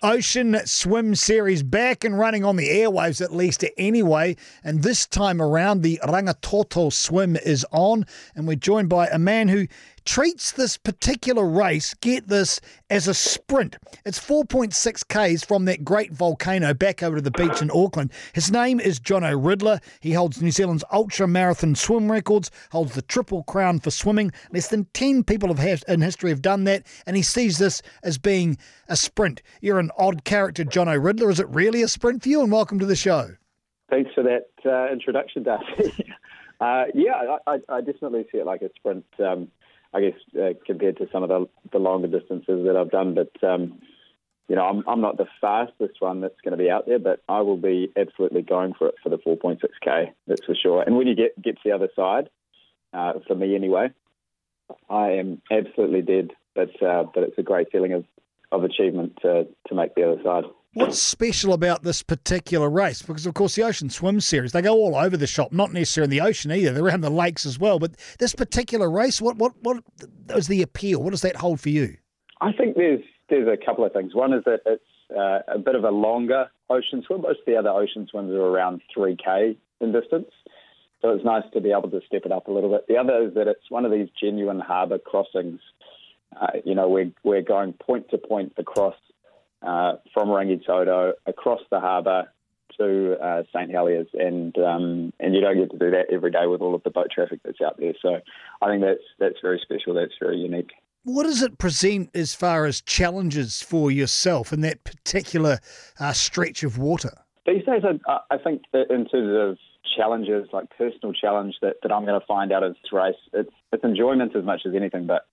Ocean Swim Series back and running on the airwaves, at least anyway. And this time around, the Rangitoto swim is on. And we're joined by a man who treats this particular race, get this, as a sprint. It's 4.6 Ks from that great volcano back over to the beach in Auckland. His name is Jono Ridler. He holds New Zealand's ultra marathon swim records, holds the Triple Crown for swimming. Less than 10 people have in history have done that, and he sees this as being a sprint. You're an odd character, Jono Ridler. Is it really a sprint for you? And welcome to the show. Thanks for that uh, introduction, Darcy. uh, yeah, I, I, definitely see it like a sprint. Um, I guess uh, compared to some of the, the longer distances that I've done. But um, you know, I'm, I'm not the fastest one that's going to be out there, but I will be absolutely going for it for the 4.6k. That's for sure. And when you get get to the other side, uh, for me anyway, I am absolutely dead. But uh, but it's a great feeling of, of achievement to to make the other side. What's special about this particular race? Because of course the Ocean Swim Series, they go all over the shop, not necessarily in the ocean either. They're around the lakes as well. But this particular race, what what what is the appeal? What does that hold for you? I think there's there's a couple of things. One is that it's uh, a bit of a longer ocean swim. Most of the other ocean swims are around 3k in distance. So it's nice to be able to step it up a little bit. The other is that it's one of these genuine harbour crossings. Uh, you know, we're, we're going point to point across uh, from Rangitoto across the harbour to uh, St Heliers, and um, and you don't get to do that every day with all of the boat traffic that's out there. So I think that's that's very special. That's very unique. What does it present as far as challenges for yourself in that particular uh, stretch of water? These days, I, I think in terms of challenges, like personal challenge that, that I'm going to find out of this race, it's, it's enjoyment as much as anything. But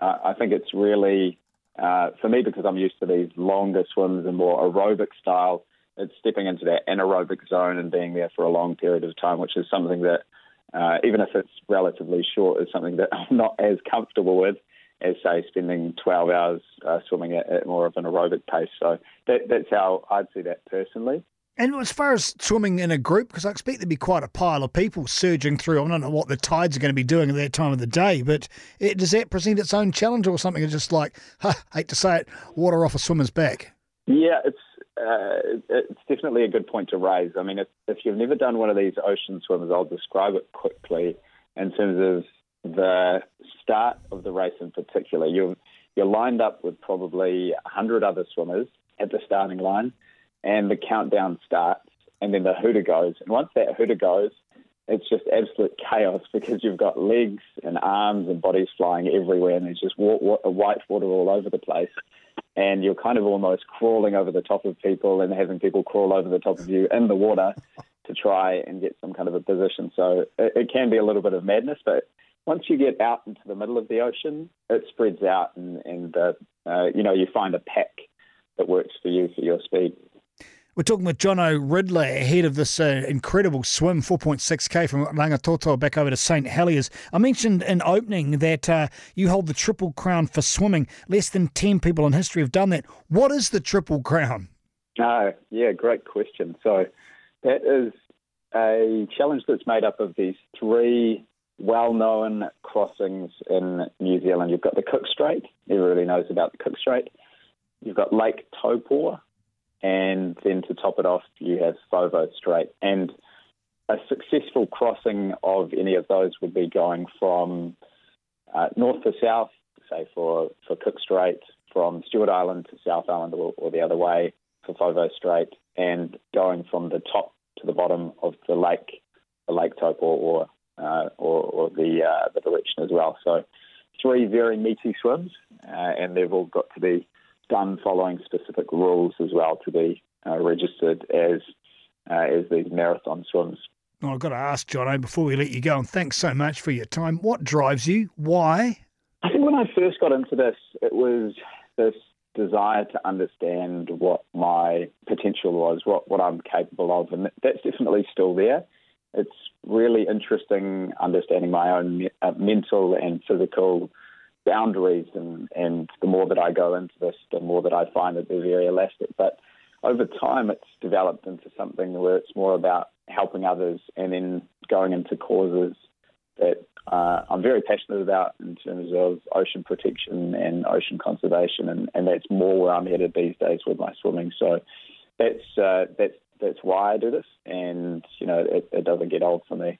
uh, I think it's really uh, for me, because I'm used to these longer swims and more aerobic style, it's stepping into that anaerobic zone and being there for a long period of time, which is something that, uh, even if it's relatively short, is something that I'm not as comfortable with as, say, spending 12 hours uh, swimming at, at, more of an aerobic pace. So that, that's how I'd see that personally. And as far as swimming in a group, because I expect there'd be quite a pile of people surging through. I don't know what the tides are going to be doing at that time of the day, but it, does that present its own challenge or something? It's just like, huh, hate to say it, water off a swimmer's back. Yeah, it's uh, it's definitely a good point to raise. I mean, if, if you've never done one of these ocean swims, I'll describe it quickly in terms of the start of the race in particular. You're you're lined up with probably 100 other swimmers at the starting line and the countdown starts, and then the hooter goes. And once that hooter goes, it's just absolute chaos because you've got legs and arms and bodies flying everywhere, and there's just white water all over the place. And you're kind of almost crawling over the top of people and having people crawl over the top of you in the water to try and get some kind of a position. So it, it can be a little bit of madness, but once you get out into the middle of the ocean, it spreads out, and, and uh, uh, you know you find a pack that works for you for your speed. We're talking with Jono Ridler ahead of this uh, incredible swim, 4.6k from Rangitoto back over to St Heliers. I mentioned in opening that uh, you hold the Triple Crown for swimming. Less than 10 people in history have done that. What is the Triple Crown? Oh, yeah, great question. So that is a challenge that's made up of these three well-known crossings in New Zealand. You've got the Cook Strait. Everybody knows about the Cook Strait. You've got Lake Taupo, and then to top it off, you have Foveaux Strait. And a successful crossing of any of those would be going from uh, north to south, say for, for Cook Strait, from Stewart Island to South Island, or, or the other way for Foveaux Strait, and going from the top to the bottom of the lake, the Lake Taupo, or uh, or, or, the uh, the direction as well. So three very meaty swims, uh, and they've all got to be done following specific rules as well to be uh, registered as uh, as these marathon swims. Well, I've got to ask, Jono, before we let you go, and thanks so much for your time. What drives you? Why? I think when I first got into this, it was this desire to understand what my potential was, what, what I'm capable of, and that's definitely still there. It's really interesting understanding my own uh, mental and physical boundaries, and, and the more that I go into this, the more that I find that they're very elastic. But over time, it's developed into something where it's more about helping others and then going into causes that uh, I'm very passionate about in terms of ocean protection and ocean conservation, and, and that's more where I'm headed these days with my swimming. So that's uh, that's that's why I do this, and you know it, it doesn't get old for me.